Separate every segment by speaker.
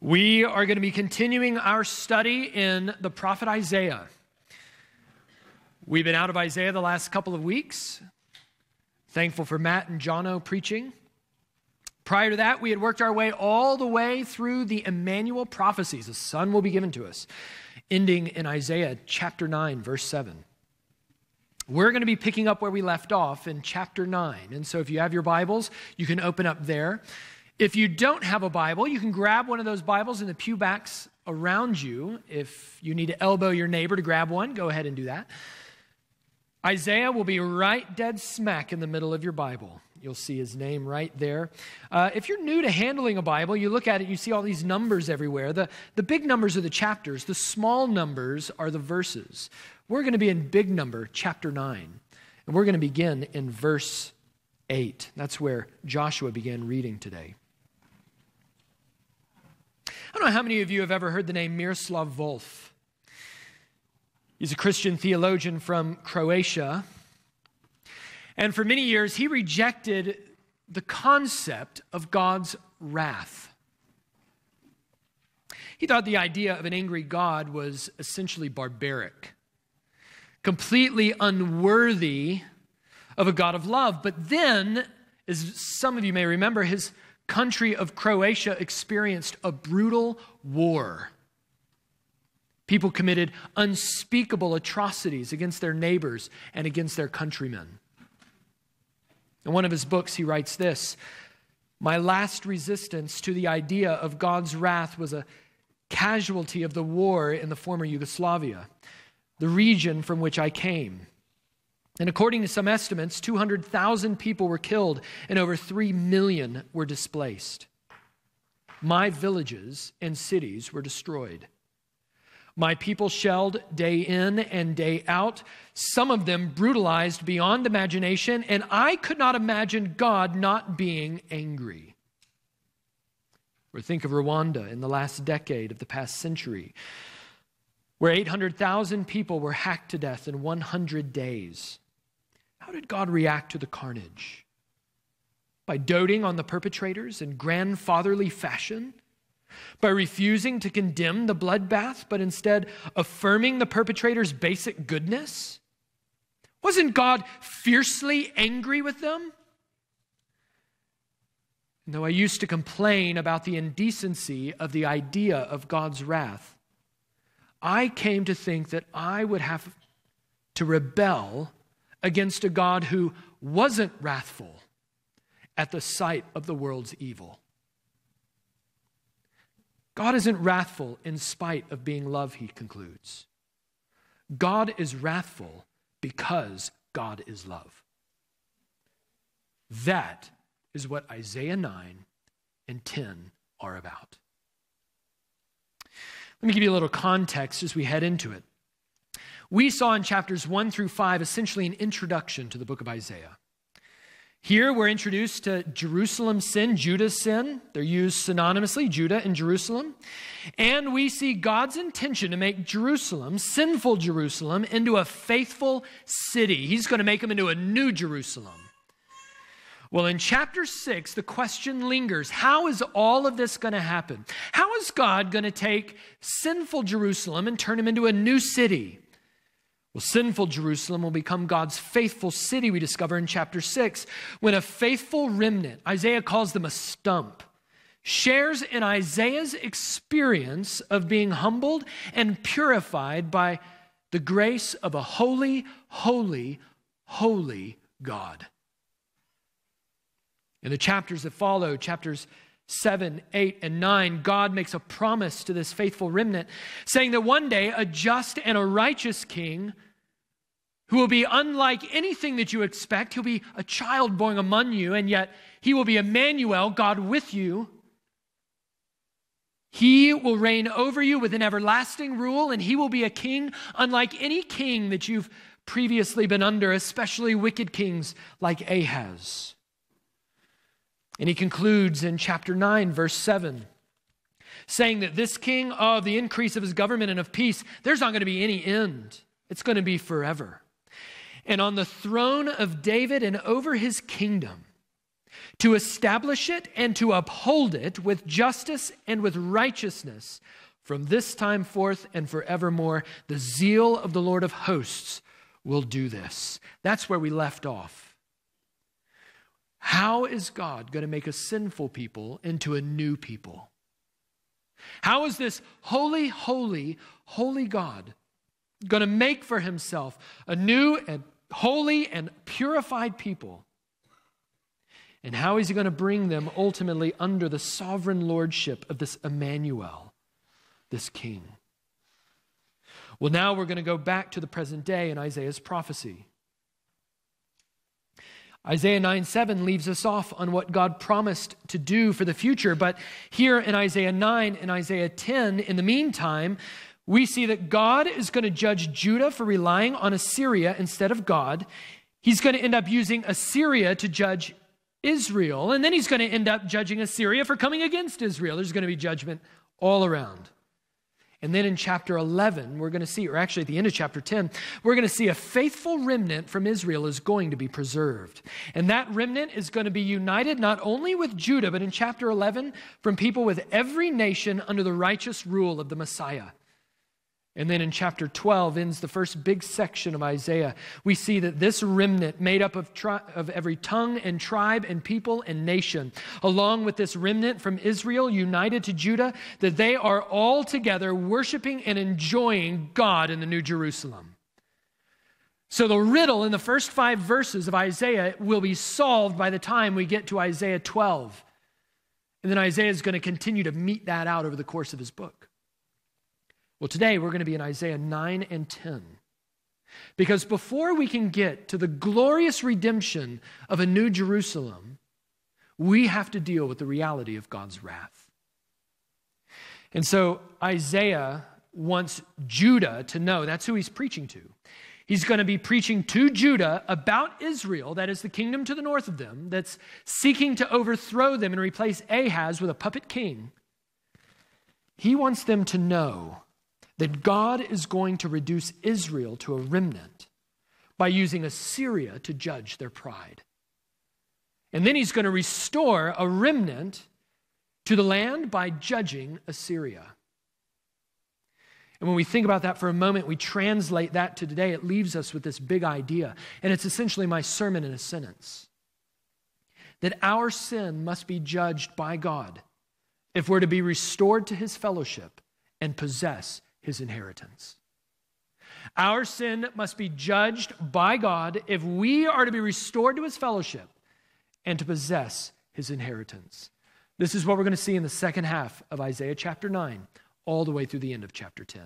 Speaker 1: We are going to be continuing our study in the prophet Isaiah. We've been out of Isaiah the last couple of weeks. Thankful for Matt and Jono preaching. Prior to that, we had worked our way all the way through the Emmanuel prophecies. The son will be given to us, ending in Isaiah chapter 9, verse 7. We're going to be picking up where we left off in chapter 9. And so if you have your Bibles, you can open up there. If you don't have a Bible, you can grab one of those Bibles in the pew backs around you. If you need to elbow your neighbor to grab one, go ahead and do that. Isaiah will be right dead smack in the middle of your Bible. You'll see his name right there. Uh, if you're new to handling a Bible, you look at it, you see all these numbers everywhere. The, the big numbers are the chapters, the small numbers are the verses. We're going to be in big number, chapter 9, and we're going to begin in verse 8. That's where Joshua began reading today. I don't know how many of you have ever heard the name Miroslav Volf. He's a Christian theologian from Croatia. And for many years, he rejected the concept of God's wrath. He thought the idea of an angry God was essentially barbaric, completely unworthy of a God of love. But then, as some of you may remember, his country of Croatia experienced a brutal war. People committed unspeakable atrocities against their neighbors and against their countrymen. In one of his books, he writes this My last resistance to the idea of God's wrath was a casualty of the war in the former Yugoslavia, the region from which I came. And according to some estimates, 200,000 people were killed and over 3 million were displaced. My villages and cities were destroyed. My people shelled day in and day out, some of them brutalized beyond imagination, and I could not imagine God not being angry. Or think of Rwanda in the last decade of the past century, where 800,000 people were hacked to death in 100 days. How did God react to the carnage? By doting on the perpetrators in grandfatherly fashion? By refusing to condemn the bloodbath, but instead affirming the perpetrator's basic goodness? Wasn't God fiercely angry with them? And though I used to complain about the indecency of the idea of God's wrath, I came to think that I would have to rebel against a God who wasn't wrathful at the sight of the world's evil. God isn't wrathful in spite of being love, he concludes. God is wrathful because God is love. That is what Isaiah 9 and 10 are about. Let me give you a little context as we head into it. We saw in chapters 1 through 5 essentially an introduction to the book of Isaiah. Here we're introduced to Jerusalem's sin, Judah's sin. They're used synonymously, Judah and Jerusalem. And we see God's intention to make Jerusalem, sinful Jerusalem, into a faithful city. He's going to make them into a new Jerusalem. Well, in chapter 6, the question lingers how is all of this going to happen? How is God going to take sinful Jerusalem and turn him into a new city? Well, sinful Jerusalem will become God's faithful city, we discover in chapter 6, when a faithful remnant, Isaiah calls them a stump, shares in Isaiah's experience of being humbled and purified by the grace of a holy, holy, holy God. In the chapters that follow, chapters 7, 8, and 9, God makes a promise to this faithful remnant, saying that one day a just and a righteous king who will be unlike anything that you expect. He'll be a child born among you, and yet he will be Emmanuel, God with you. He will reign over you with an everlasting rule, and he will be a king unlike any king that you've previously been under, especially wicked kings like Ahaz. And he concludes in chapter 9, verse 7, saying that this king of the increase of his government and of peace, there's not going to be any end. It's going to be forever. And on the throne of David and over his kingdom, to establish it and to uphold it with justice and with righteousness from this time forth and forevermore. The zeal of the Lord of hosts will do this. That's where we left off. How is God going to make a sinful people into a new people? How is this holy, holy, holy God going to make for himself a new and holy and purified people? And how is he going to bring them ultimately under the sovereign lordship of this Emmanuel, this king? Well, now we're going to go back to the present day in Isaiah's prophecy. Isaiah 9 7 leaves us off on what God promised to do for the future. But here in Isaiah 9 and Isaiah 10, in the meantime, we see that God is going to judge Judah for relying on Assyria instead of God. He's going to end up using Assyria to judge Israel. And then he's going to end up judging Assyria for coming against Israel. There's going to be judgment all around. And then in chapter 11, we're going to see, or actually at the end of chapter 10, we're going to see a faithful remnant from Israel is going to be preserved. And that remnant is going to be united not only with Judah, but in chapter 11, from people with every nation under the righteous rule of the Messiah. And then in chapter 12 ends the first big section of Isaiah. We see that this remnant, made up of, tri- of every tongue and tribe and people and nation, along with this remnant from Israel united to Judah, that they are all together worshiping and enjoying God in the New Jerusalem. So the riddle in the first five verses of Isaiah will be solved by the time we get to Isaiah 12. And then Isaiah is going to continue to mete that out over the course of his book. Well, today we're going to be in Isaiah 9 and 10. Because before we can get to the glorious redemption of a new Jerusalem, we have to deal with the reality of God's wrath. And so Isaiah wants Judah to know that's who he's preaching to. He's going to be preaching to Judah about Israel, that is the kingdom to the north of them, that's seeking to overthrow them and replace Ahaz with a puppet king. He wants them to know that God is going to reduce Israel to a remnant by using Assyria to judge their pride. And then he's going to restore a remnant to the land by judging Assyria. And when we think about that for a moment, we translate that to today, it leaves us with this big idea. And it's essentially my sermon in a sentence that our sin must be judged by God if we're to be restored to his fellowship and possess his inheritance. Our sin must be judged by God if we are to be restored to his fellowship and to possess his inheritance. This is what we're going to see in the second half of Isaiah chapter 9, all the way through the end of chapter 10.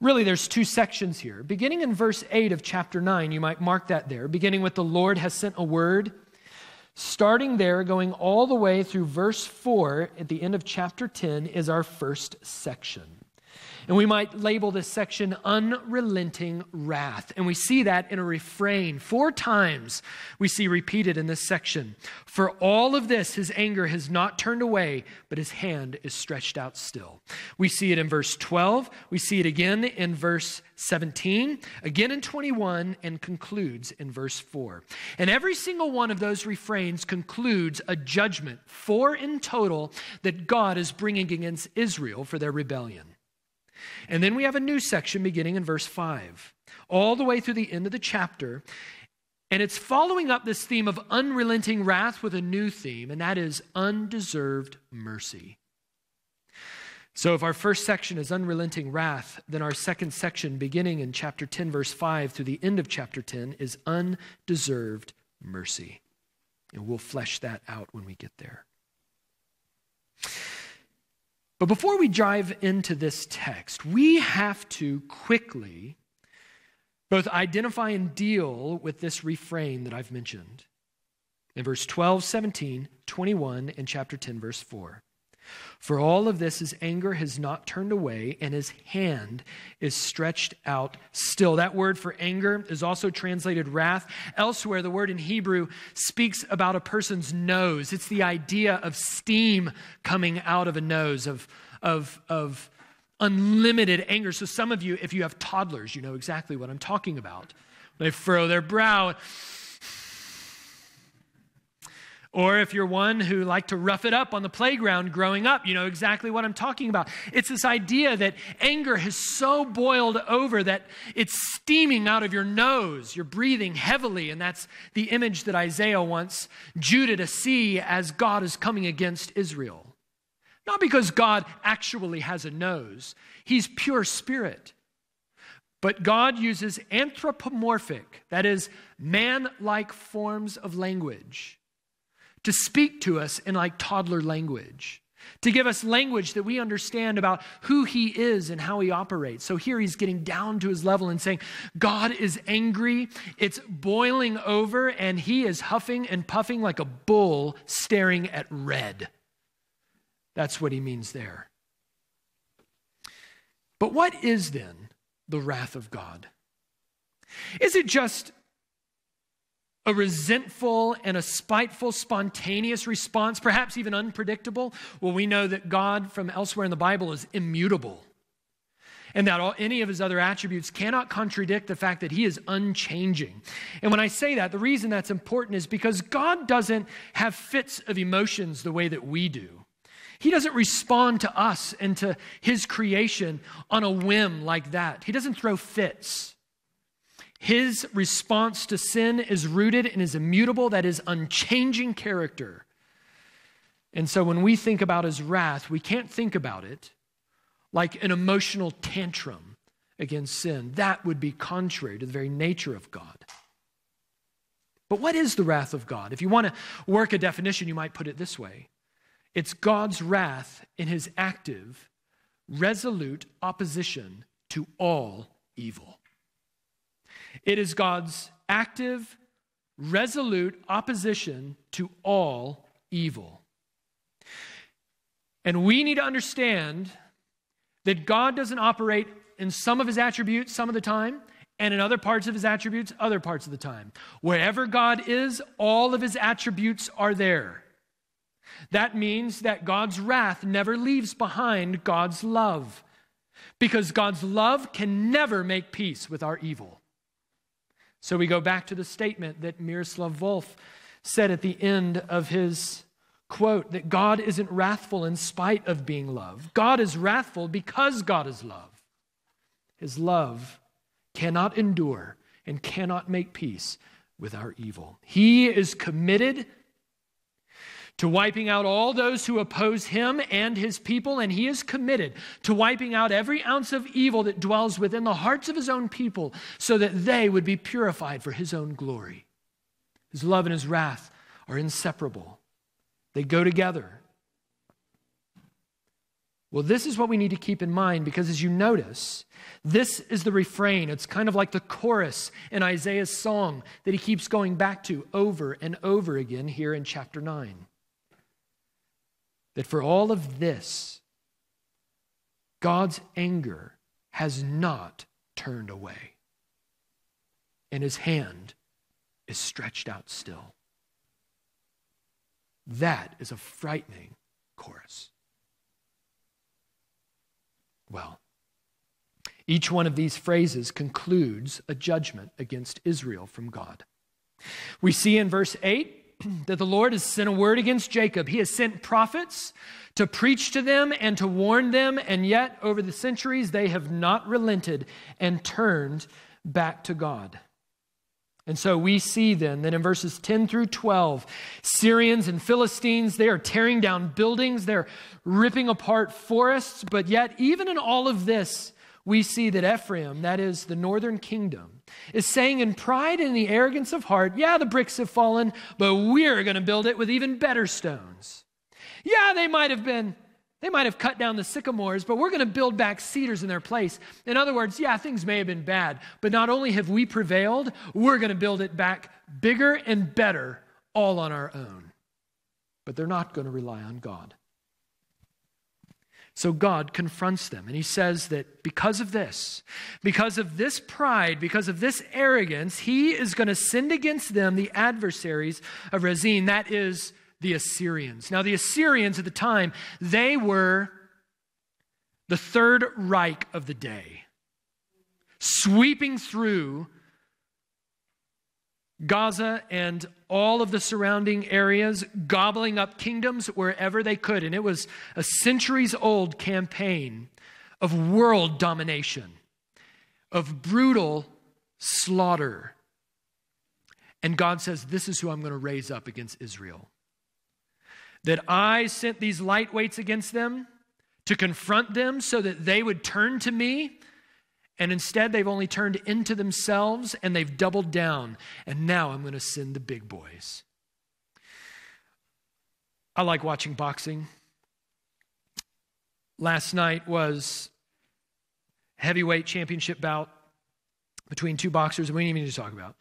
Speaker 1: Really, there's two sections here. Beginning in verse 8 of chapter 9, you might mark that there, beginning with the Lord has sent a word. Starting there, going all the way through verse 4 at the end of chapter 10, is our first section. And we might label this section unrelenting wrath. And we see that in a refrain. Four times we see repeated in this section. For all of this, his anger has not turned away, but his hand is stretched out still. We see it in verse 12. We see it again in verse 17, again in 21, and concludes in verse 4. And every single one of those refrains concludes a judgment, four in total, that God is bringing against Israel for their rebellion. And then we have a new section beginning in verse 5, all the way through the end of the chapter. And it's following up this theme of unrelenting wrath with a new theme, and that is undeserved mercy. So, if our first section is unrelenting wrath, then our second section, beginning in chapter 10, verse 5 through the end of chapter 10, is undeserved mercy. And we'll flesh that out when we get there. But before we dive into this text, we have to quickly both identify and deal with this refrain that I've mentioned in verse 12, 17, 21, and chapter 10, verse 4. For all of this, his anger has not turned away, and his hand is stretched out still. That word for anger is also translated wrath. Elsewhere, the word in Hebrew speaks about a person's nose. It's the idea of steam coming out of a nose, of, of, of unlimited anger. So, some of you, if you have toddlers, you know exactly what I'm talking about. They furrow their brow Or if you're one who liked to rough it up on the playground growing up, you know exactly what I'm talking about. It's this idea that anger has so boiled over that it's steaming out of your nose. You're breathing heavily, and that's the image that Isaiah wants Judah to see as God is coming against Israel. Not because God actually has a nose, He's pure spirit. But God uses anthropomorphic, that is, man like forms of language to speak to us in like toddler language, to give us language that we understand about who he is and how he operates. So here he's getting down to his level and saying, God is angry, it's boiling over, and he is huffing and puffing like a bull staring at red. That's what he means there. But what is then the wrath of God? Is it just a resentful and a spiteful, spontaneous response, perhaps even unpredictable? Well, we know that God from elsewhere in the Bible is immutable and that all, any of his other attributes cannot contradict the fact that he is unchanging. And when I say that, the reason that's important is because God doesn't have fits of emotions the way that we do. He doesn't respond to us and to his creation on a whim like that. He doesn't throw fits. His response to sin is rooted in his immutable, that is, unchanging character. And so when we think about his wrath, we can't think about it like an emotional tantrum against sin. That would be contrary to the very nature of God. But what is the wrath of God? If you want to work a definition, you might put it this way it's God's wrath in his active, resolute opposition to all evil. It is God's active, resolute opposition to all evil. And we need to understand that God doesn't operate in some of his attributes some of the time, and in other parts of his attributes other parts of the time. Wherever God is, all of his attributes are there. That means that God's wrath never leaves behind God's love, because God's love can never make peace with our evil. So we go back to the statement that Miroslav Volf said at the end of his quote that God isn't wrathful in spite of being love. God is wrathful because God is love. His love cannot endure and cannot make peace with our evil. He is committed to wiping out all those who oppose him and his people, and he is committed to wiping out every ounce of evil that dwells within the hearts of his own people so that they would be purified for his own glory. His love and his wrath are inseparable, they go together. Well, this is what we need to keep in mind because as you notice, this is the refrain. It's kind of like the chorus in Isaiah's song that he keeps going back to over and over again here in chapter 9 that for all of this, God's anger has not turned away, and his hand is stretched out still. That is a frightening chorus. Well, each one of these phrases concludes a judgment against Israel from God. We see in verse 8 that the Lord has sent a word against Jacob. He has sent prophets to preach to them and to warn them, and yet over the centuries they have not relented and turned back to God. And so we see then that in verses 10 through 12, Syrians and Philistines, they are tearing down buildings, they're ripping apart forests, but yet, even in all of this, we see that Ephraim, that is the northern kingdom, is saying in pride and the arrogance of heart, yeah, the bricks have fallen, but we're going to build it with even better stones. Yeah, they might have been, they might have cut down the sycamores, but we're going to build back cedars in their place. In other words, yeah, things may have been bad, but not only have we prevailed, we're going to build it back bigger and better all on our own. But they're not going to rely on God. So God confronts them and he says that because of this, because of this pride, because of this arrogance, he is going to send against them the adversaries of Rezin, that is the Assyrians. Now, the Assyrians at the time, they were the Third Reich of the day, sweeping through Gaza and all of the surrounding areas, gobbling up kingdoms wherever they could. And it was a centuries old campaign of world domination, of brutal slaughter. And God says, This is who I'm going to raise up against Israel. That I sent these lightweights against them to confront them so that they would turn to me and instead, they've only turned into themselves and they've doubled down. And now I'm going to send the big boys. I like watching boxing. Last night was heavyweight championship bout between two boxers we didn't even need to talk about.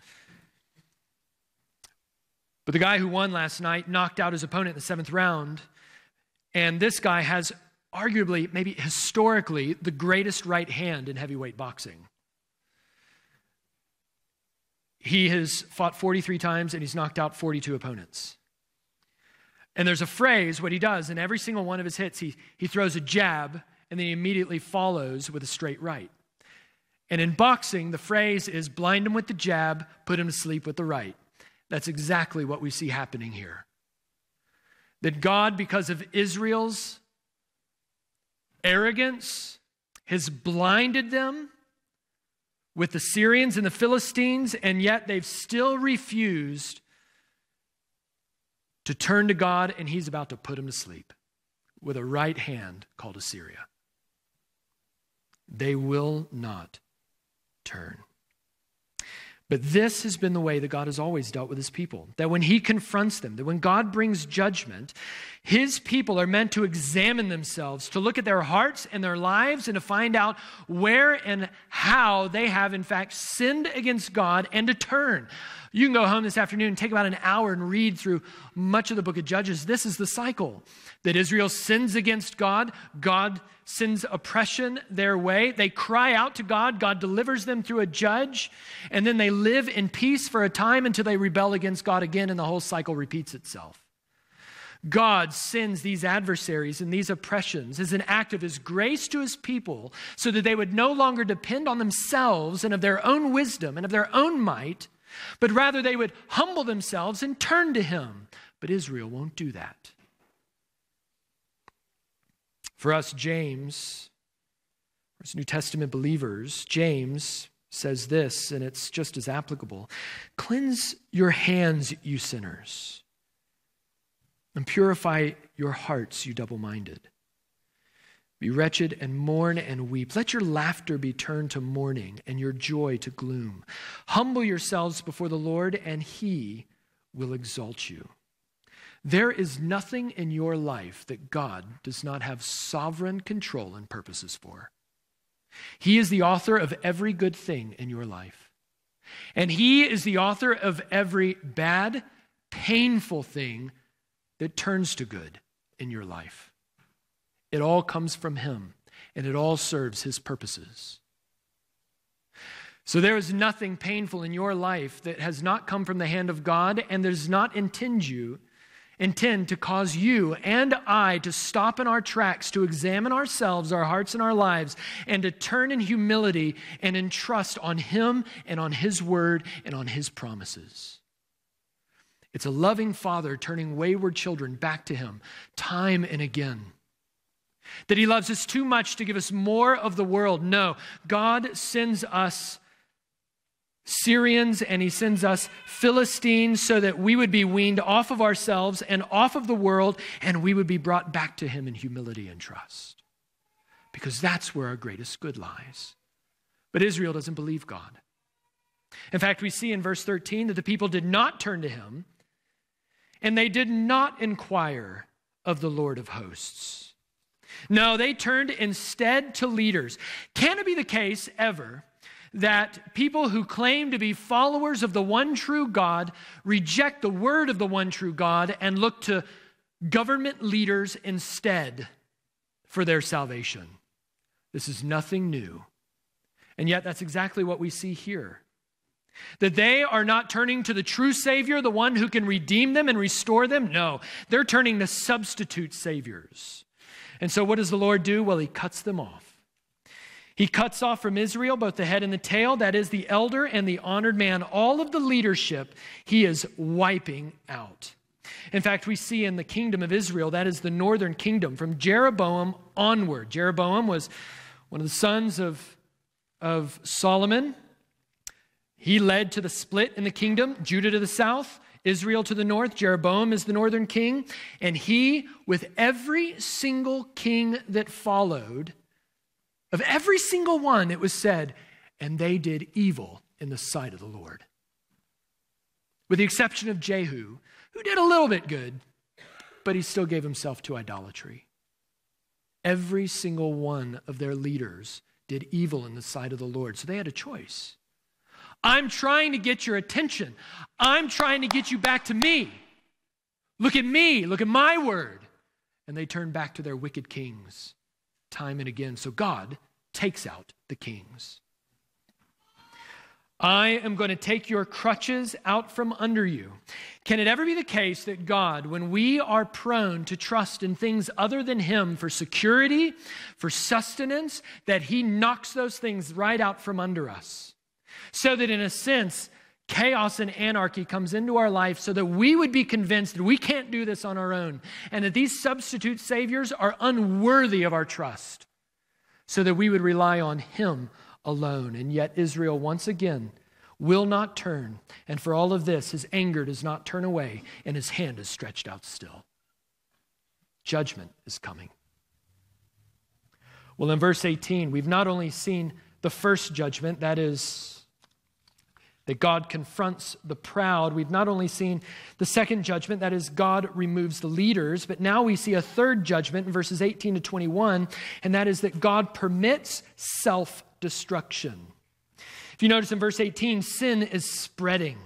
Speaker 1: But the guy who won last night knocked out his opponent in the seventh round. And this guy has arguably, maybe historically, the greatest right hand in heavyweight boxing. He has fought 43 times and he's knocked out 42 opponents. And there's a phrase, what he does, in every single one of his hits, he, he throws a jab and then he immediately follows with a straight right. And in boxing, the phrase is blind him with the jab, put him to sleep with the right. That's exactly what we see happening here. That God, because of Israel's arrogance has blinded them with the Syrians and the Philistines, and yet they've still refused to turn to God, and He's about to put them to sleep with a right hand called Assyria. They will not turn. But this has been the way that God has always dealt with his people. That when he confronts them, that when God brings judgment, his people are meant to examine themselves, to look at their hearts and their lives, and to find out where and how they have, in fact, sinned against God and to turn. You can go home this afternoon, take about an hour, and read through much of the book of Judges. This is the cycle that Israel sins against God, God sends oppression their way. They cry out to God, God delivers them through a judge, and then they live in peace for a time until they rebel against God again, and the whole cycle repeats itself. God sends these adversaries and these oppressions as an act of his grace to his people so that they would no longer depend on themselves and of their own wisdom and of their own might, but rather they would humble themselves and turn to him. But Israel won't do that. For us, James, as New Testament believers, James says this, and it's just as applicable Cleanse your hands, you sinners, and purify your hearts, you double minded. Be wretched and mourn and weep. Let your laughter be turned to mourning and your joy to gloom. Humble yourselves before the Lord, and he will exalt you. There is nothing in your life that God does not have sovereign control and purposes for. He is the author of every good thing in your life. And He is the author of every bad, painful thing that turns to good in your life. It all comes from Him, and it all serves His purposes. So there is nothing painful in your life that has not come from the hand of God and does not intend you intend to cause you and I to stop in our tracks, to examine ourselves, our hearts, and our lives, and to turn in humility and in trust on Him and on His word and on His promises. It's a loving father turning wayward children back to Him time and again. That He loves us too much to give us more of the world. No, God sends us Syrians and he sends us Philistines so that we would be weaned off of ourselves and off of the world and we would be brought back to him in humility and trust. Because that's where our greatest good lies. But Israel doesn't believe God. In fact, we see in verse 13 that the people did not turn to him and they did not inquire of the Lord of hosts. No, they turned instead to leaders. Can it be the case ever? that people who claim to be followers of the one true God reject the word of the one true God and look to government leaders instead for their salvation. This is nothing new. And yet, that's exactly what we see here. That they are not turning to the true Savior, the one who can redeem them and restore them. No, they're turning to substitute Saviors. And so, what does the Lord do? Well, He cuts them off. He cuts off from Israel both the head and the tail, that is, the elder and the honored man. All of the leadership he is wiping out. In fact, we see in the kingdom of Israel, that is the northern kingdom, from Jeroboam onward. Jeroboam was one of the sons of, of Solomon. He led to the split in the kingdom, Judah to the south, Israel to the north. Jeroboam is the northern king. And he, with every single king that followed, of every single one, it was said, and they did evil in the sight of the Lord. With the exception of Jehu, who did a little bit good, but he still gave himself to idolatry. Every single one of their leaders did evil in the sight of the Lord. So they had a choice. I'm trying to get your attention. I'm trying to get you back to me. Look at me. Look at my word. And they turn back to their wicked kings time and again. So God takes out the kings. I am going to take your crutches out from under you. Can it ever be the case that God, when we are prone to trust in things other than Him for security, for sustenance, that He knocks those things right out from under us? So that in a sense, chaos and anarchy comes into our life so that we would be convinced that we can't do this on our own and that these substitute saviors are unworthy of our trust so that we would rely on Him alone. And yet, Israel once again will not turn. And for all of this, his anger does not turn away, and his hand is stretched out still. Judgment is coming. Well, in verse 18, we've not only seen the first judgment, that is, that God confronts the proud. We've not only seen the second judgment, that is, God removes the leaders, but now we see a third judgment in verses 18 to 21, and that is that God permits self destruction. If you notice in verse 18, sin is spreading.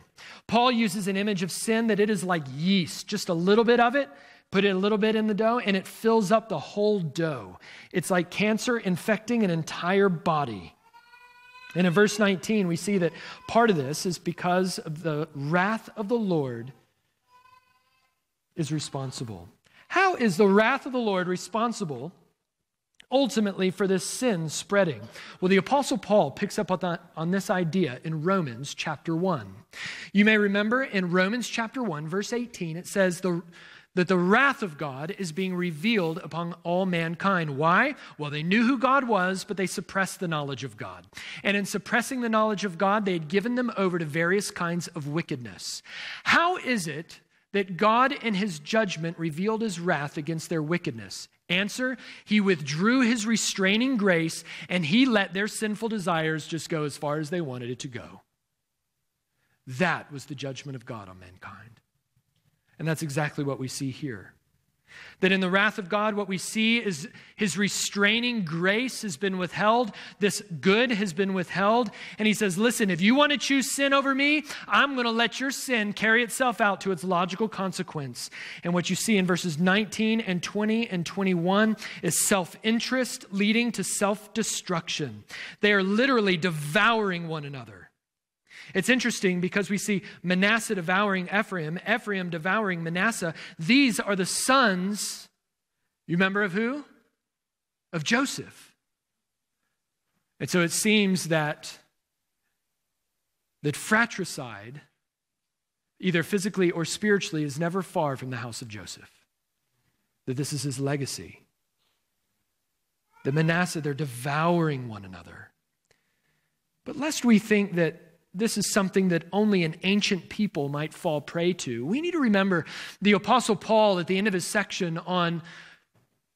Speaker 1: Paul uses an image of sin that it is like yeast, just a little bit of it, put it a little bit in the dough, and it fills up the whole dough. It's like cancer infecting an entire body. And in verse 19, we see that part of this is because of the wrath of the Lord is responsible. How is the wrath of the Lord responsible ultimately for this sin spreading? Well, the Apostle Paul picks up on, that, on this idea in Romans chapter 1. You may remember in Romans chapter 1, verse 18, it says, the that the wrath of God is being revealed upon all mankind. Why? Well, they knew who God was, but they suppressed the knowledge of God. And in suppressing the knowledge of God, they had given them over to various kinds of wickedness. How is it that God in his judgment revealed his wrath against their wickedness? Answer He withdrew his restraining grace and he let their sinful desires just go as far as they wanted it to go. That was the judgment of God on mankind. And that's exactly what we see here. That in the wrath of God, what we see is his restraining grace has been withheld. This good has been withheld. And he says, Listen, if you want to choose sin over me, I'm going to let your sin carry itself out to its logical consequence. And what you see in verses 19 and 20 and 21 is self interest leading to self destruction. They are literally devouring one another. It's interesting because we see Manasseh devouring Ephraim, Ephraim devouring Manasseh. These are the sons, you remember of who? Of Joseph. And so it seems that that fratricide, either physically or spiritually, is never far from the house of Joseph. That this is his legacy. The Manasseh, they're devouring one another. But lest we think that this is something that only an ancient people might fall prey to. We need to remember the Apostle Paul at the end of his section on,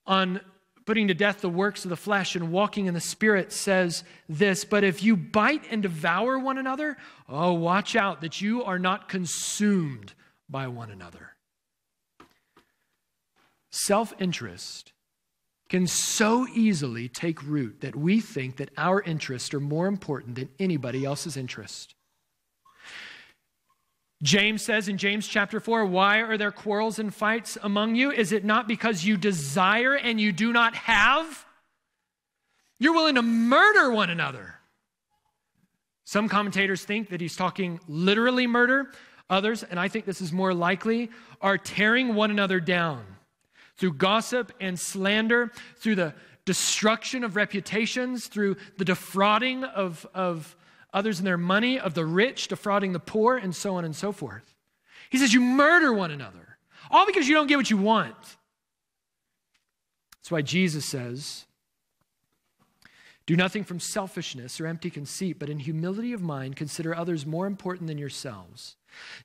Speaker 1: on putting to death the works of the flesh and walking in the Spirit says this But if you bite and devour one another, oh, watch out that you are not consumed by one another. Self interest can so easily take root that we think that our interests are more important than anybody else's interest. James says in James chapter 4, Why are there quarrels and fights among you? Is it not because you desire and you do not have? You're willing to murder one another. Some commentators think that he's talking literally murder. Others, and I think this is more likely, are tearing one another down through gossip and slander, through the destruction of reputations, through the defrauding of, of others and their money, of the rich defrauding the poor, and so on and so forth. He says, You murder one another, all because you don't get what you want. That's why Jesus says, do nothing from selfishness or empty conceit, but in humility of mind, consider others more important than yourselves.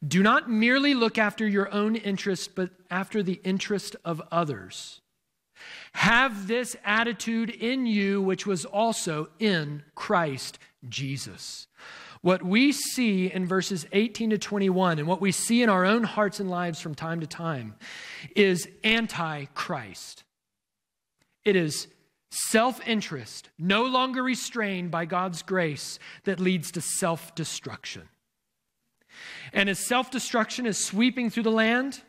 Speaker 1: Do not merely look after your own interest, but after the interest of others. Have this attitude in you, which was also in Christ Jesus. What we see in verses 18 to 21 and what we see in our own hearts and lives from time to time is anti Christ. It is self interest, no longer restrained by God's grace, that leads to self destruction. And as self destruction is sweeping through the land,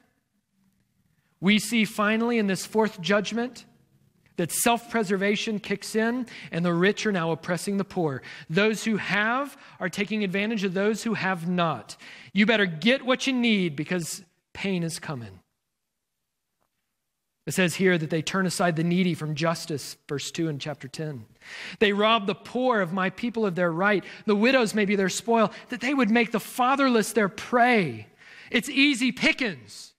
Speaker 1: we see finally in this fourth judgment that self preservation kicks in and the rich are now oppressing the poor. Those who have are taking advantage of those who have not. You better get what you need because pain is coming. It says here that they turn aside the needy from justice, verse 2 in chapter 10. They rob the poor of my people of their right. The widows may be their spoil, that they would make the fatherless their prey. It's easy pickings.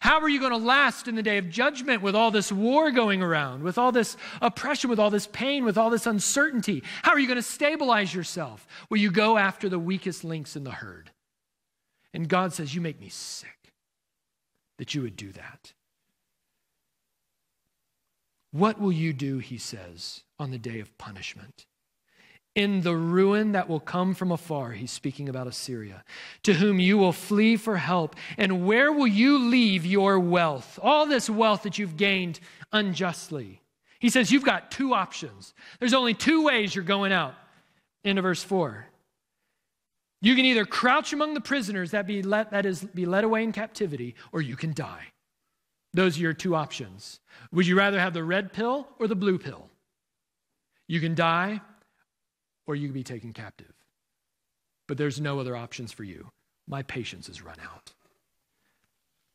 Speaker 1: How are you going to last in the day of judgment with all this war going around, with all this oppression, with all this pain, with all this uncertainty? How are you going to stabilize yourself? Will you go after the weakest links in the herd? And God says, You make me sick that you would do that. What will you do, he says, on the day of punishment? In the ruin that will come from afar, he's speaking about Assyria, to whom you will flee for help. And where will you leave your wealth? All this wealth that you've gained unjustly. He says you've got two options. There's only two ways you're going out. Into verse 4. You can either crouch among the prisoners that, be let, that is, be led away in captivity, or you can die. Those are your two options. Would you rather have the red pill or the blue pill? You can die or you can be taken captive. But there's no other options for you. My patience has run out.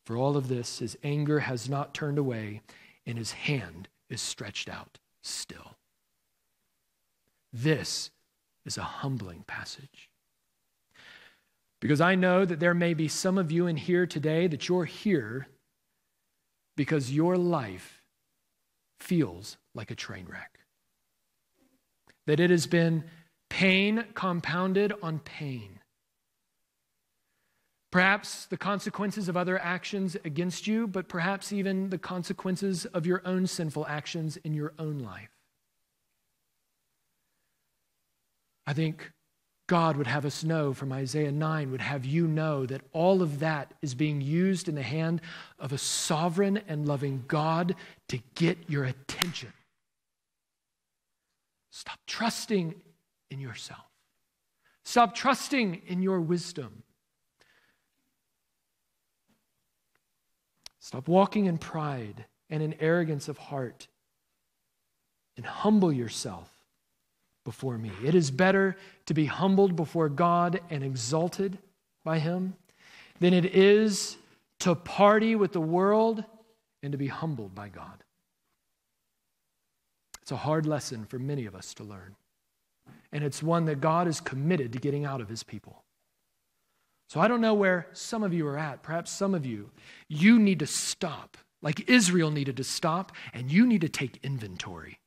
Speaker 1: For all of this, his anger has not turned away, and his hand is stretched out still. This is a humbling passage. Because I know that there may be some of you in here today that you're here because your life feels like a train wreck. That it has been pain compounded on pain. Perhaps the consequences of other actions against you, but perhaps even the consequences of your own sinful actions in your own life. I think God would have us know from Isaiah 9, would have you know that all of that is being used in the hand of a sovereign and loving God to get your attention. Stop trusting in yourself, stop trusting in your wisdom. Stop walking in pride and in arrogance of heart and humble yourself before me. It is better to be humbled before God and exalted by Him than it is to party with the world and to be humbled by God. It's a hard lesson for many of us to learn. And it's one that God is committed to getting out of His people. So I don't know where some of you are at. Perhaps some of you, you need to stop, like Israel needed to stop, and you need to take inventory.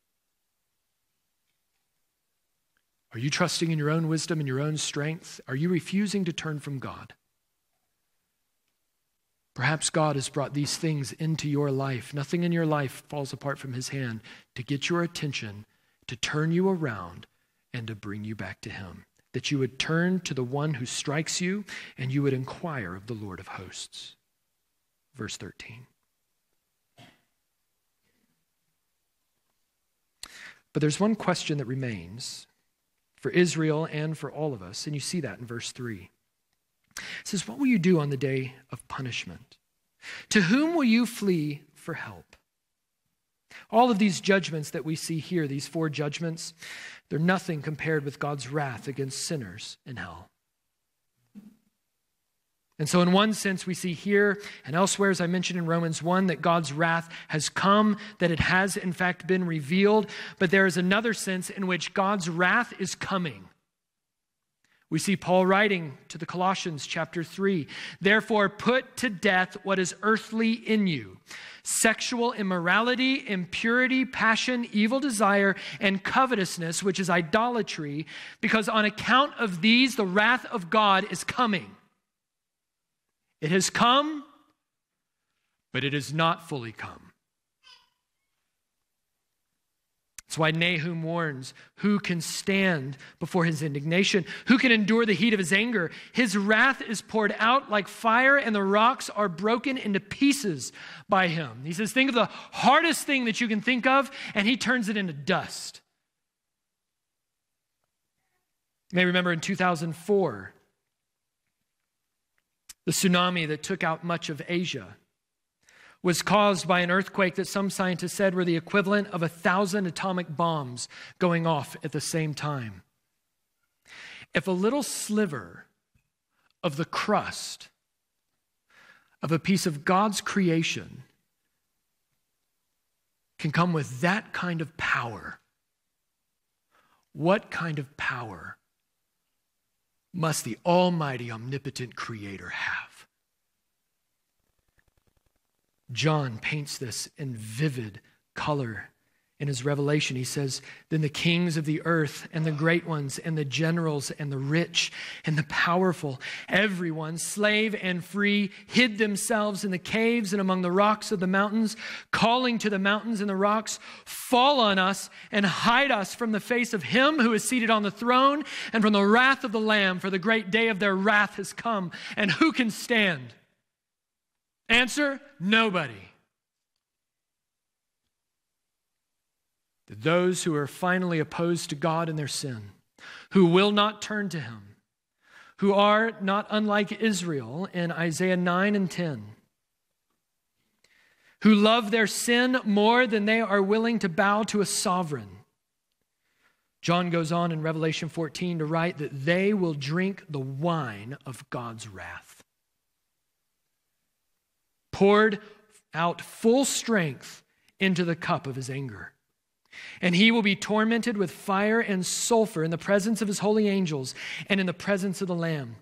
Speaker 1: Are you trusting in your own wisdom and your own strength? Are you refusing to turn from God? Perhaps God has brought these things into your life. Nothing in your life falls apart from His hand to get your attention, to turn you around, and to bring you back to Him. That you would turn to the one who strikes you and you would inquire of the Lord of hosts. Verse 13. But there's one question that remains for Israel and for all of us. And you see that in verse 3. It says, What will you do on the day of punishment? To whom will you flee for help? All of these judgments that we see here, these four judgments, they're nothing compared with God's wrath against sinners in hell. And so, in one sense, we see here and elsewhere, as I mentioned in Romans 1, that God's wrath has come, that it has in fact been revealed. But there is another sense in which God's wrath is coming. We see Paul writing to the Colossians, chapter 3 Therefore, put to death what is earthly in you sexual immorality, impurity, passion, evil desire, and covetousness, which is idolatry, because on account of these, the wrath of God is coming. It has come, but it has not fully come. That's why Nahum warns who can stand before his indignation? Who can endure the heat of his anger? His wrath is poured out like fire, and the rocks are broken into pieces by him. He says, Think of the hardest thing that you can think of, and he turns it into dust. You may remember in 2004, the tsunami that took out much of Asia was caused by an earthquake that some scientists said were the equivalent of a thousand atomic bombs going off at the same time. If a little sliver of the crust of a piece of God's creation can come with that kind of power, what kind of power must the Almighty, omnipotent Creator have? John paints this in vivid color in his revelation. He says, Then the kings of the earth and the great ones and the generals and the rich and the powerful, everyone, slave and free, hid themselves in the caves and among the rocks of the mountains, calling to the mountains and the rocks, Fall on us and hide us from the face of him who is seated on the throne and from the wrath of the Lamb, for the great day of their wrath has come. And who can stand? Answer nobody. Those who are finally opposed to God in their sin, who will not turn to Him, who are not unlike Israel in Isaiah 9 and 10, who love their sin more than they are willing to bow to a sovereign. John goes on in Revelation 14 to write that they will drink the wine of God's wrath poured out full strength into the cup of his anger. And he will be tormented with fire and sulfur in the presence of his holy angels and in the presence of the Lamb.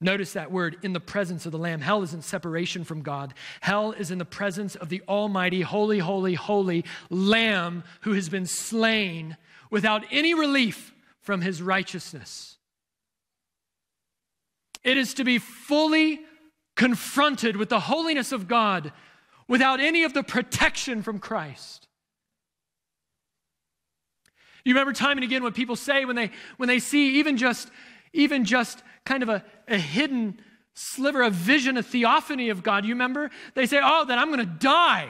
Speaker 1: Notice that word, in the presence of the Lamb. Hell isn't separation from God. Hell is in the presence of the Almighty, holy, holy, holy Lamb who has been slain without any relief from his righteousness. It is to be fully confronted with the holiness of God without any of the protection from Christ. You remember time and again what people say when they when they see even just even just kind of a, a hidden sliver of vision, a theophany of God. You remember? They say, Oh, then I'm gonna die.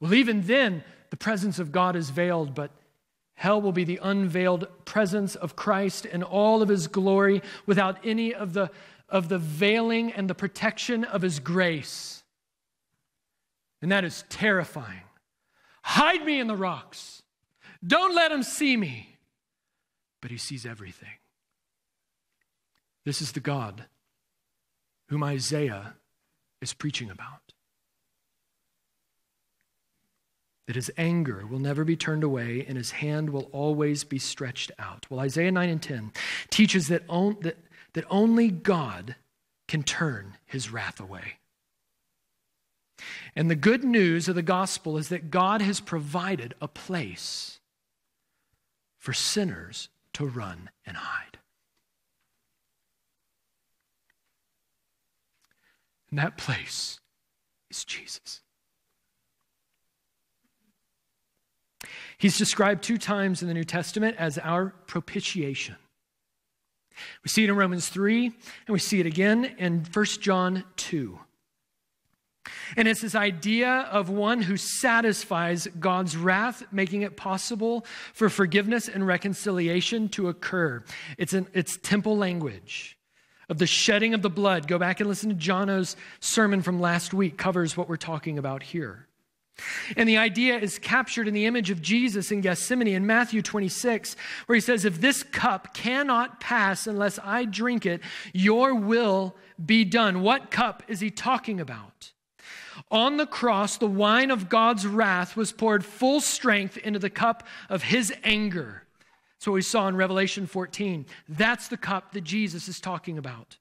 Speaker 1: Well, even then, the presence of God is veiled, but Hell will be the unveiled presence of Christ in all of his glory without any of the, of the veiling and the protection of his grace. And that is terrifying. Hide me in the rocks. Don't let him see me. But he sees everything. This is the God whom Isaiah is preaching about. that his anger will never be turned away and his hand will always be stretched out. Well, Isaiah 9 and 10 teaches that, on, that, that only God can turn his wrath away. And the good news of the gospel is that God has provided a place for sinners to run and hide. And that place is Jesus. He's described two times in the New Testament as our propitiation. We see it in Romans 3, and we see it again in 1 John 2. And it's this idea of one who satisfies God's wrath, making it possible for forgiveness and reconciliation to occur. It's, an, it's temple language of the shedding of the blood. Go back and listen to Jono's sermon from last week, covers what we're talking about here. And the idea is captured in the image of Jesus in Gethsemane in Matthew 26, where he says, If this cup cannot pass unless I drink it, your will be done. What cup is he talking about? On the cross, the wine of God's wrath was poured full strength into the cup of his anger. That's what we saw in Revelation 14. That's the cup that Jesus is talking about.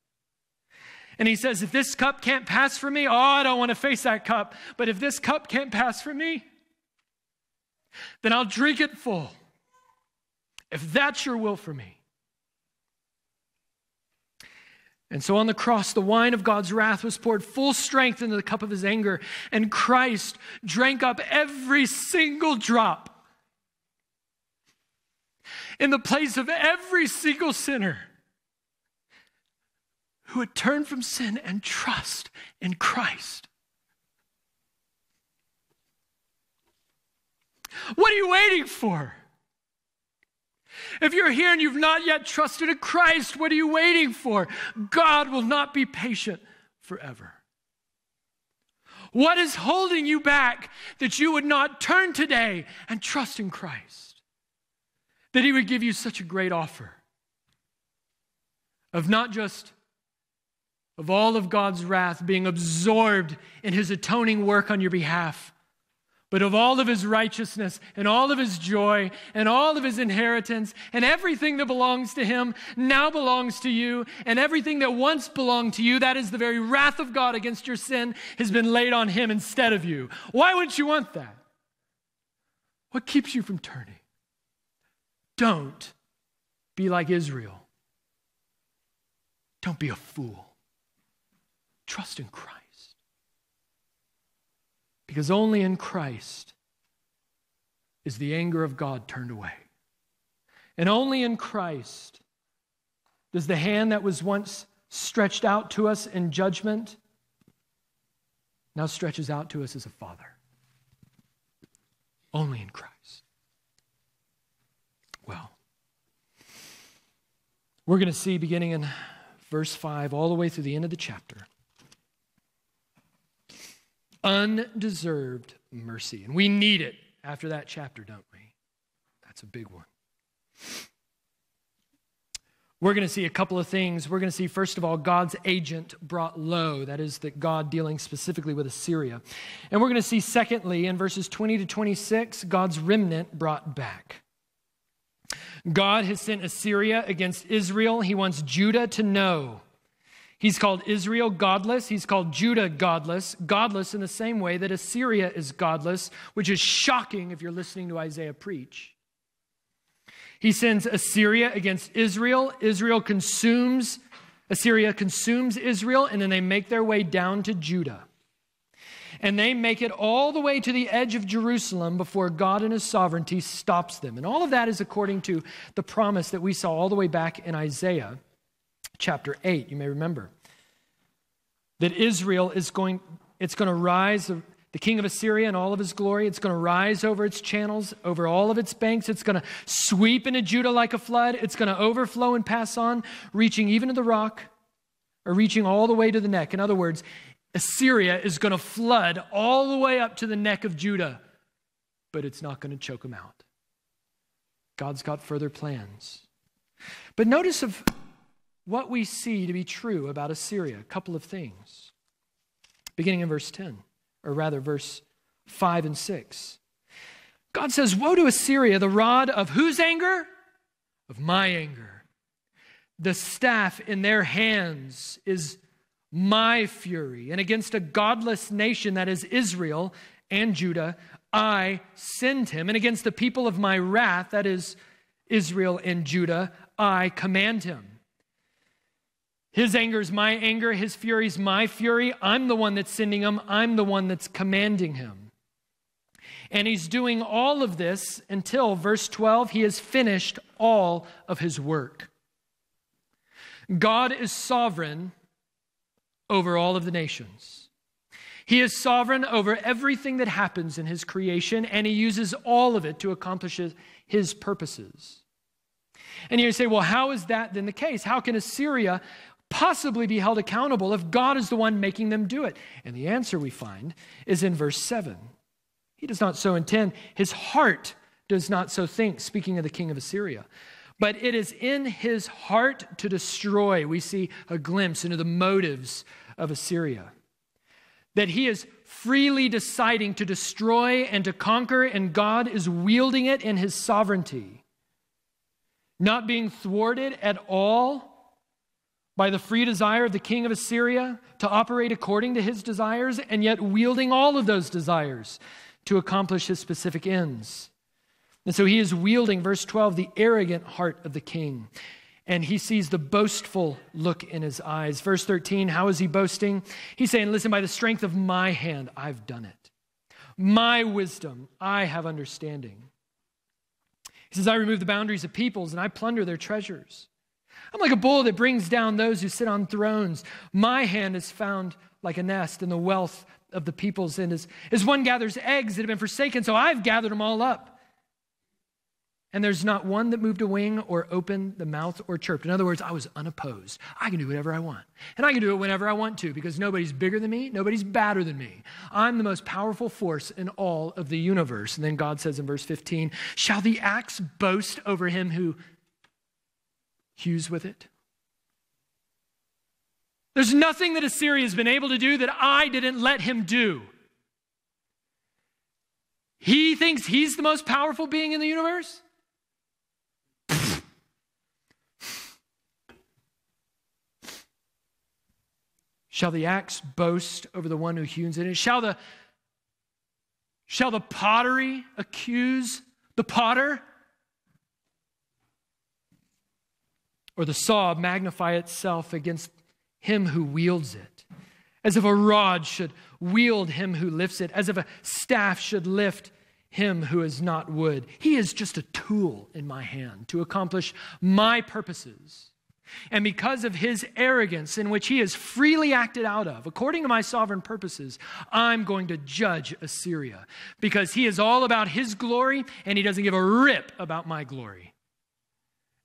Speaker 1: And he says, If this cup can't pass for me, oh, I don't want to face that cup. But if this cup can't pass for me, then I'll drink it full. If that's your will for me. And so on the cross, the wine of God's wrath was poured full strength into the cup of his anger, and Christ drank up every single drop in the place of every single sinner who would turn from sin and trust in Christ. What are you waiting for? If you're here and you've not yet trusted in Christ, what are you waiting for? God will not be patient forever. What is holding you back that you would not turn today and trust in Christ? That He would give you such a great offer of not just of all of God's wrath being absorbed in his atoning work on your behalf, but of all of his righteousness and all of his joy and all of his inheritance and everything that belongs to him now belongs to you, and everything that once belonged to you, that is the very wrath of God against your sin, has been laid on him instead of you. Why wouldn't you want that? What keeps you from turning? Don't be like Israel. Don't be a fool. Trust in Christ. Because only in Christ is the anger of God turned away. And only in Christ does the hand that was once stretched out to us in judgment now stretches out to us as a father. Only in Christ. Well, we're going to see beginning in verse 5 all the way through the end of the chapter undeserved mercy. And we need it after that chapter, don't we? That's a big one. We're going to see a couple of things. We're going to see, first of all, God's agent brought low. That is, that God dealing specifically with Assyria. And we're going to see, secondly, in verses 20 to 26, God's remnant brought back. God has sent Assyria against Israel. He wants Judah to know He's called Israel godless. He's called Judah godless. Godless in the same way that Assyria is godless, which is shocking if you're listening to Isaiah preach. He sends Assyria against Israel. Israel consumes, Assyria consumes Israel, and then they make their way down to Judah. And they make it all the way to the edge of Jerusalem before God in his sovereignty stops them. And all of that is according to the promise that we saw all the way back in Isaiah chapter 8, you may remember. That Israel is going, it's going to rise, the king of Assyria and all of his glory, it's going to rise over its channels, over all of its banks. It's going to sweep into Judah like a flood. It's going to overflow and pass on, reaching even to the rock or reaching all the way to the neck. In other words, Assyria is going to flood all the way up to the neck of Judah, but it's not going to choke them out. God's got further plans. But notice of what we see to be true about Assyria. A couple of things. Beginning in verse 10, or rather, verse 5 and 6. God says, Woe to Assyria, the rod of whose anger? Of my anger. The staff in their hands is my fury. And against a godless nation that is Israel and Judah, I send him. And against the people of my wrath, that is Israel and Judah, I command him. His anger is my anger. His fury is my fury. I'm the one that's sending him. I'm the one that's commanding him. And he's doing all of this until, verse 12, he has finished all of his work. God is sovereign over all of the nations. He is sovereign over everything that happens in his creation, and he uses all of it to accomplish his purposes. And you say, well, how is that then the case? How can Assyria possibly be held accountable if God is the one making them do it? And the answer we find is in verse 7. He does not so intend. His heart does not so think, speaking of the king of Assyria. But it is in his heart to destroy. We see a glimpse into the motives of Assyria. That he is freely deciding to destroy and to conquer, and God is wielding it in his sovereignty. Not being thwarted at all by the free desire of the king of Assyria to operate according to his desires, and yet wielding all of those desires to accomplish his specific ends. And so he is wielding, verse 12, the arrogant heart of the king. And he sees the boastful look in his eyes. Verse 13, how is he boasting? He's saying, Listen, by the strength of my hand, I've done it. My wisdom, I have understanding. He says, I remove the boundaries of peoples and I plunder their treasures. I'm like a bull that brings down those who sit on thrones. My hand is found like a nest in the wealth of the peoples. And as, as one gathers eggs that have been forsaken, so I've gathered them all up. And there's not one that moved a wing or opened the mouth or chirped. In other words, I was unopposed. I can do whatever I want. And I can do it whenever I want to because nobody's bigger than me, nobody's badder than me. I'm the most powerful force in all of the universe. And then God says in verse 15, Shall the axe boast over him who hews with it? There's nothing that Assyria has been able to do that I didn't let him do. He thinks he's the most powerful being in the universe? Shall the axe boast over the one who hews it? Shall the, shall the pottery accuse the potter? Or the saw magnify itself against him who wields it, as if a rod should wield him who lifts it, as if a staff should lift him who is not wood. He is just a tool in my hand to accomplish my purposes. And because of his arrogance, in which he has freely acted out of, according to my sovereign purposes, I'm going to judge Assyria because he is all about his glory and he doesn't give a rip about my glory.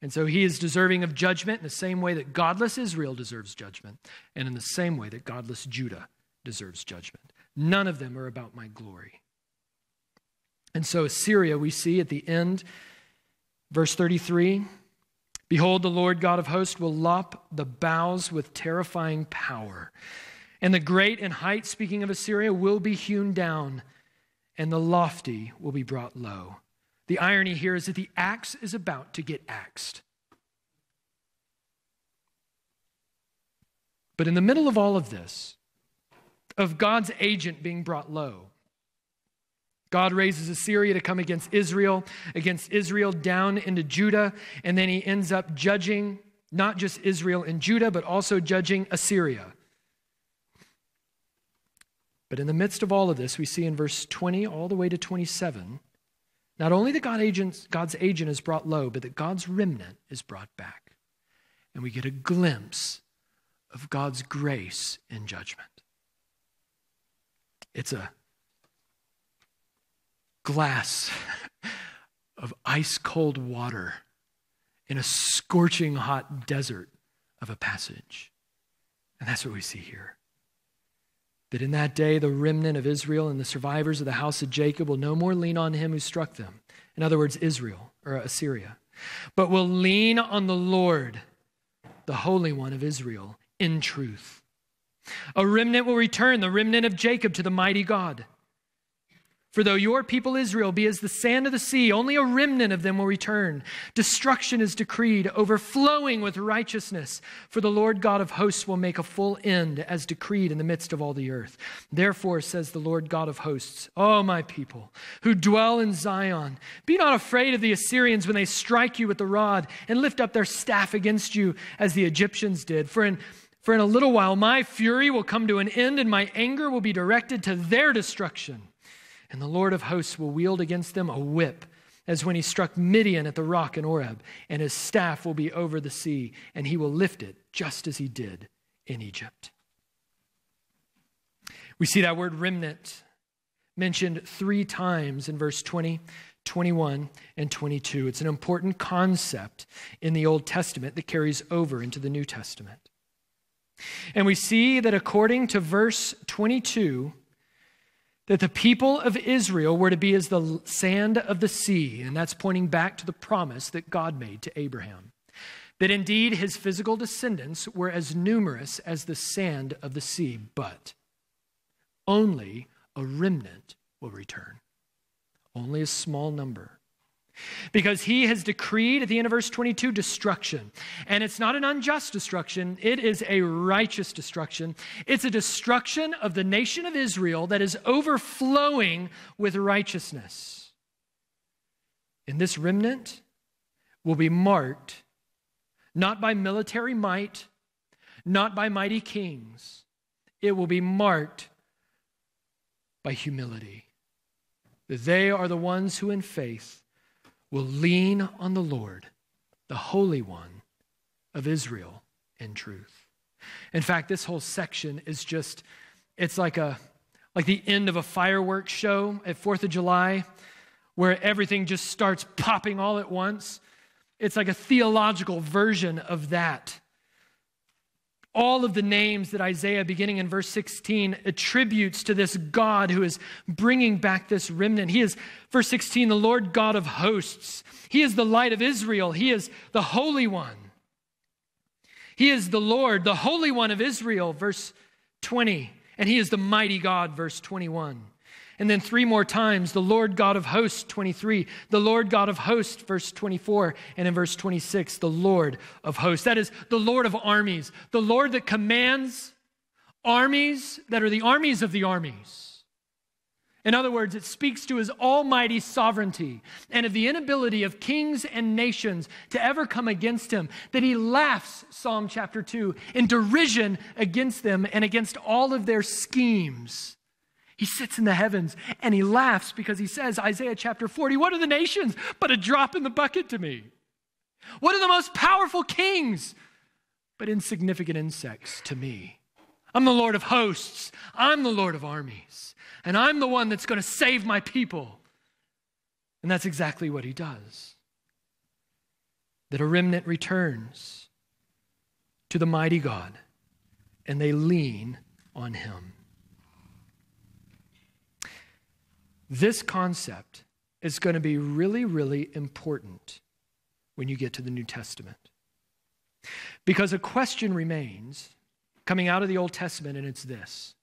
Speaker 1: And so he is deserving of judgment in the same way that godless Israel deserves judgment, and in the same way that godless Judah deserves judgment. None of them are about my glory. And so, Assyria, we see at the end, verse 33 Behold, the Lord God of hosts will lop the boughs with terrifying power. And the great and height, speaking of Assyria, will be hewn down, and the lofty will be brought low. The irony here is that the axe is about to get axed. But in the middle of all of this, of God's agent being brought low, God raises Assyria to come against Israel, against Israel down into Judah, and then he ends up judging not just Israel and Judah, but also judging Assyria. But in the midst of all of this, we see in verse 20 all the way to 27 not only that God agent, God's agent is brought low, but that God's remnant is brought back. And we get a glimpse of God's grace in judgment. It's a glass of ice cold water in a scorching hot desert of a passage. And that's what we see here. That in that day, the remnant of Israel and the survivors of the house of Jacob will no more lean on him who struck them. In other words, Israel or Assyria, but will lean on the Lord, the Holy One of Israel, in truth. A remnant will return, the remnant of Jacob, to the mighty God. For though your people Israel be as the sand of the sea, only a remnant of them will return. Destruction is decreed, overflowing with righteousness. For the Lord God of hosts will make a full end, as decreed in the midst of all the earth. Therefore, says the Lord God of hosts, O my people, who dwell in Zion, be not afraid of the Assyrians when they strike you with the rod and lift up their staff against you, as the Egyptians did. For in for in a little while my fury will come to an end, and my anger will be directed to their destruction. And the Lord of hosts will wield against them a whip, as when he struck Midian at the rock in Oreb, and his staff will be over the sea, and he will lift it just as he did in Egypt. We see that word remnant mentioned three times in verse 20, 21, and 22. It's an important concept in the Old Testament that carries over into the New Testament. And we see that according to verse 22, that the people of Israel were to be as the sand of the sea, and that's pointing back to the promise that God made to Abraham. That indeed his physical descendants were as numerous as the sand of the sea, but only a remnant will return. Only a small number. Because he has decreed at the end of verse 22 destruction. And it's not an unjust destruction, it is a righteous destruction. It's a destruction of the nation of Israel that is overflowing with righteousness. And this remnant will be marked not by military might, not by mighty kings. It will be marked by humility. They are the ones who, in faith, will lean on the Lord, the Holy One of Israel, in truth. In fact, this whole section is just, it's like a like the end of a fireworks show at 4th of July, where everything just starts popping all at once. It's like a theological version of that all of the names that Isaiah, beginning in verse 16, attributes to this God who is bringing back this remnant. He is, verse 16, the Lord God of hosts. He is the light of Israel. He is the Holy One. He is the Lord, the Holy One of Israel, verse 20. And He is the mighty God, verse 21. And then three more times, the Lord God of hosts, 23, the Lord God of hosts, verse 24, and in verse 26, the Lord of hosts. That is the Lord of armies, the Lord that commands armies that are the armies of the armies. In other words, it speaks to his almighty sovereignty and of the inability of kings and nations to ever come against him, that he laughs, Psalm chapter 2, in derision against them and against all of their schemes. He sits in the heavens and he laughs because he says, Isaiah chapter 40, what are the nations but a drop in the bucket to me? What are the most powerful kings but insignificant insects to me? I'm the Lord of hosts, I'm the Lord of armies, and I'm the one that's going to save my people. And that's exactly what he does. That a remnant returns to the mighty God and they lean on him. This concept is going to be really, really important when you get to the New Testament. Because a question remains coming out of the Old Testament, and it's this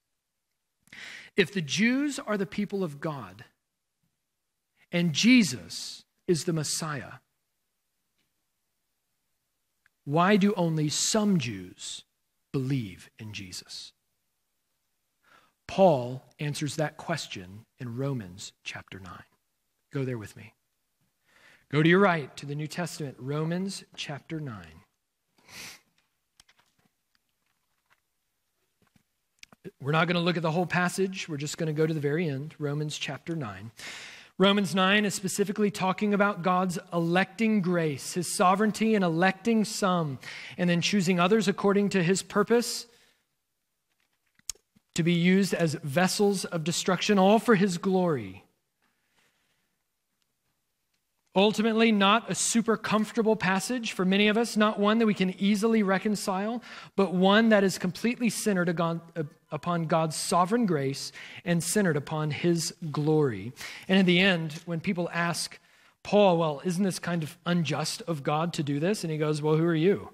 Speaker 1: If the Jews are the people of God and Jesus is the Messiah, why do only some Jews believe in Jesus? Paul answers that question in Romans chapter 9. Go there with me. Go to your right to the New Testament, Romans chapter 9. We're not going to look at the whole passage. We're just going to go to the very end, Romans chapter 9. Romans 9 is specifically talking about God's electing grace, his sovereignty in electing some and then choosing others according to his purpose to be used as vessels of destruction, all for his glory. Ultimately, not a super comfortable passage for many of us, not one that we can easily reconcile, but one that is completely centered upon God's sovereign grace and centered upon his glory. And in the end, when people ask Paul, well, isn't this kind of unjust of God to do this? And he goes, well, who are you?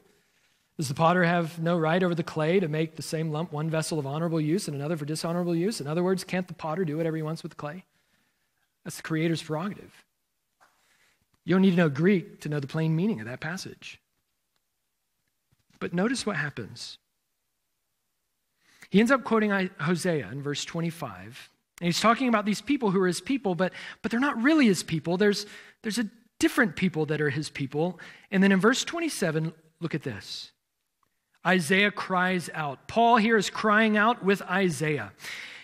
Speaker 1: Does the potter have no right over the clay to make the same lump one vessel of honorable use and another for dishonorable use? In other words, can't the potter do whatever he wants with the clay? That's the Creator's prerogative. You don't need to know Greek to know the plain meaning of that passage. But notice what happens. He ends up quoting Hosea in verse 25. And he's talking about these people who are his people, but, but they're not really his people. There's, there's a different people that are his people. And then in verse 27, look at this. Isaiah cries out. Paul here is crying out with Isaiah.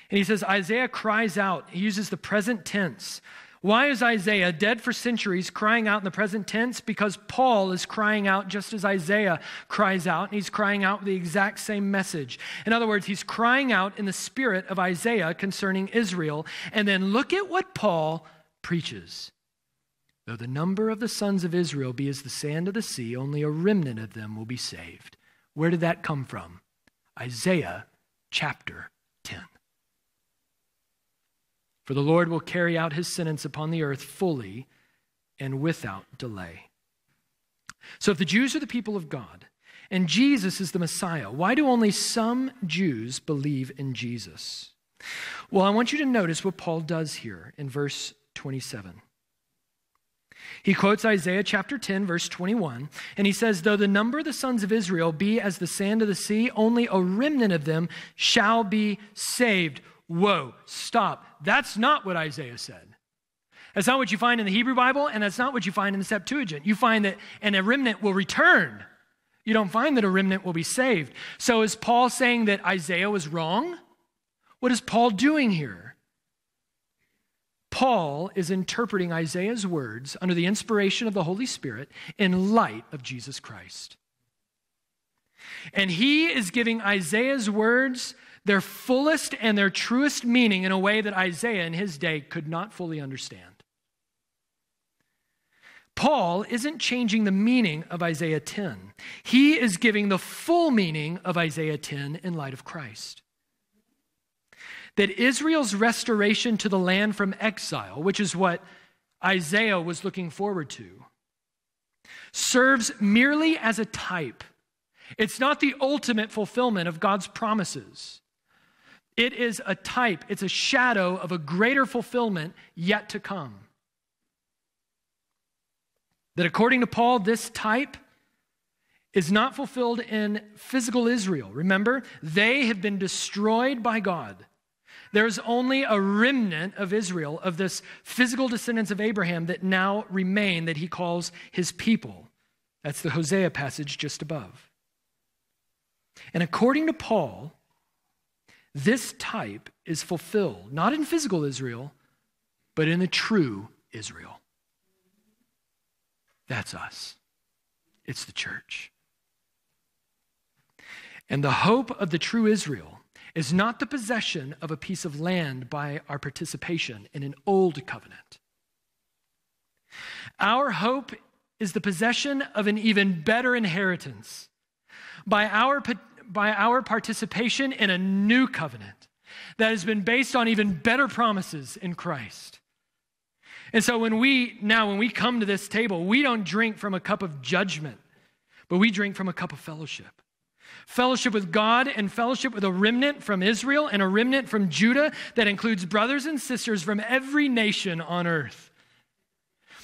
Speaker 1: And he says, Isaiah cries out. He uses the present tense. Why is Isaiah, dead for centuries, crying out in the present tense? Because Paul is crying out just as Isaiah cries out, and he's crying out the exact same message. In other words, he's crying out in the spirit of Isaiah concerning Israel. And then look at what Paul preaches. Though the number of the sons of Israel be as the sand of the sea, only a remnant of them will be saved. Where did that come from? Isaiah chapter 10. For the Lord will carry out his sentence upon the earth fully and without delay. So, if the Jews are the people of God and Jesus is the Messiah, why do only some Jews believe in Jesus? Well, I want you to notice what Paul does here in verse 27. He quotes Isaiah chapter 10, verse 21, and he says, Though the number of the sons of Israel be as the sand of the sea, only a remnant of them shall be saved. Whoa, stop. That's not what Isaiah said. That's not what you find in the Hebrew Bible, and that's not what you find in the Septuagint. You find that, and a remnant will return. You don't find that a remnant will be saved. So is Paul saying that Isaiah was wrong? What is Paul doing here? Paul is interpreting Isaiah's words under the inspiration of the Holy Spirit in light of Jesus Christ. And he is giving Isaiah's words their fullest and their truest meaning in a way that Isaiah in his day could not fully understand. Paul isn't changing the meaning of Isaiah 10. He is giving the full meaning of Isaiah 10 in light of Christ. That Israel's restoration to the land from exile, which is what Isaiah was looking forward to, serves merely as a type. It's not the ultimate fulfillment of God's promises. It is a type, it's a shadow of a greater fulfillment yet to come. That according to Paul, this type is not fulfilled in physical Israel. Remember, they have been destroyed by God. There's only a remnant of Israel, of this physical descendants of Abraham, that now remain, that he calls his people. That's the Hosea passage just above. And according to Paul, this type is fulfilled not in physical Israel, but in the true Israel. That's us, it's the church. And the hope of the true Israel is not the possession of a piece of land by our participation in an old covenant. Our hope is the possession of an even better inheritance by our by our participation in a new covenant that has been based on even better promises in Christ. And so when we now when we come to this table, we don't drink from a cup of judgment, but we drink from a cup of fellowship. Fellowship with God and fellowship with a remnant from Israel and a remnant from Judah that includes brothers and sisters from every nation on earth.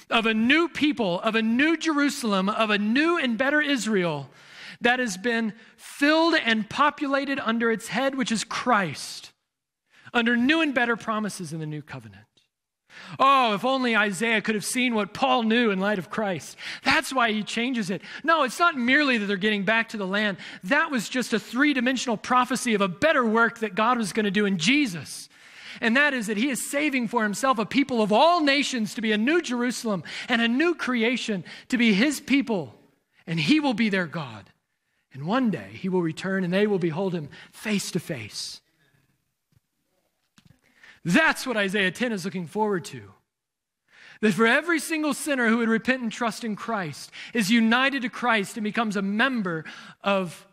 Speaker 1: Of a new people, of a new Jerusalem, of a new and better Israel that has been filled and populated under its head, which is Christ, under new and better promises in the new covenant. Oh, if only Isaiah could have seen what Paul knew in light of Christ. That's why he changes it. No, it's not merely that they're getting back to the land. That was just a three dimensional prophecy of a better work that God was going to do in Jesus. And that is that he is saving for himself a people of all nations to be a new Jerusalem and a new creation to be his people. And he will be their God. And one day he will return and they will behold him face to face. That's what Isaiah 10 is looking forward to. That for every single sinner who would repent and trust in Christ is united to Christ and becomes a member of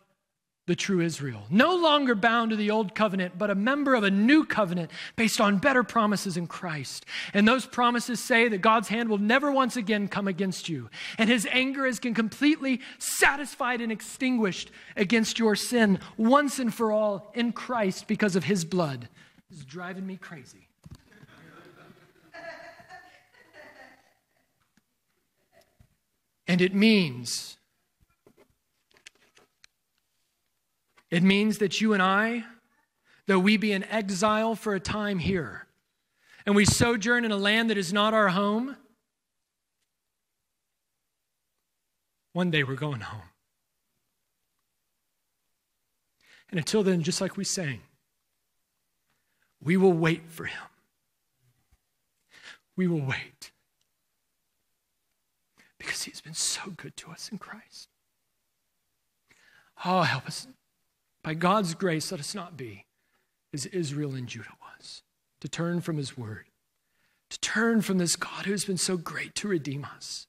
Speaker 1: the true Israel. No longer bound to the old covenant, but a member of a new covenant based on better promises in Christ. And those promises say that God's hand will never once again come against you, and his anger has been completely satisfied and extinguished against your sin once and for all in Christ because of his blood. Is driving me crazy. And it means It means that you and I, though we be in exile for a time here, and we sojourn in a land that is not our home, one day we're going home. And until then, just like we sang, we will wait for him. We will wait. Because he's been so good to us in Christ. Oh, help us by God's grace, let us not be as Israel and Judah was, to turn from his word, to turn from this God who has been so great to redeem us.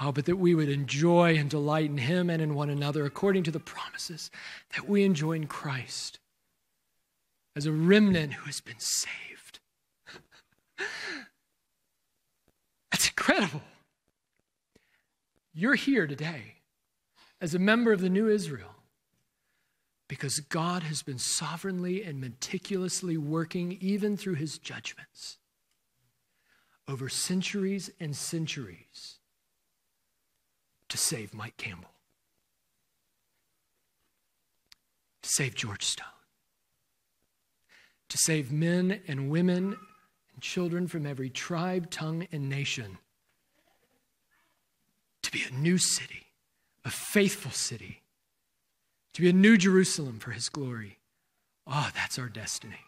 Speaker 1: Oh, but that we would enjoy and delight in him and in one another according to the promises that we enjoy in Christ. As a remnant who has been saved. That's incredible. You're here today as a member of the new Israel because God has been sovereignly and meticulously working, even through his judgments, over centuries and centuries to save Mike Campbell, to save George Stone, to save men and women and children from every tribe, tongue, and nation, to be a new city, a faithful city to be a new Jerusalem for his glory. Oh, that's our destiny.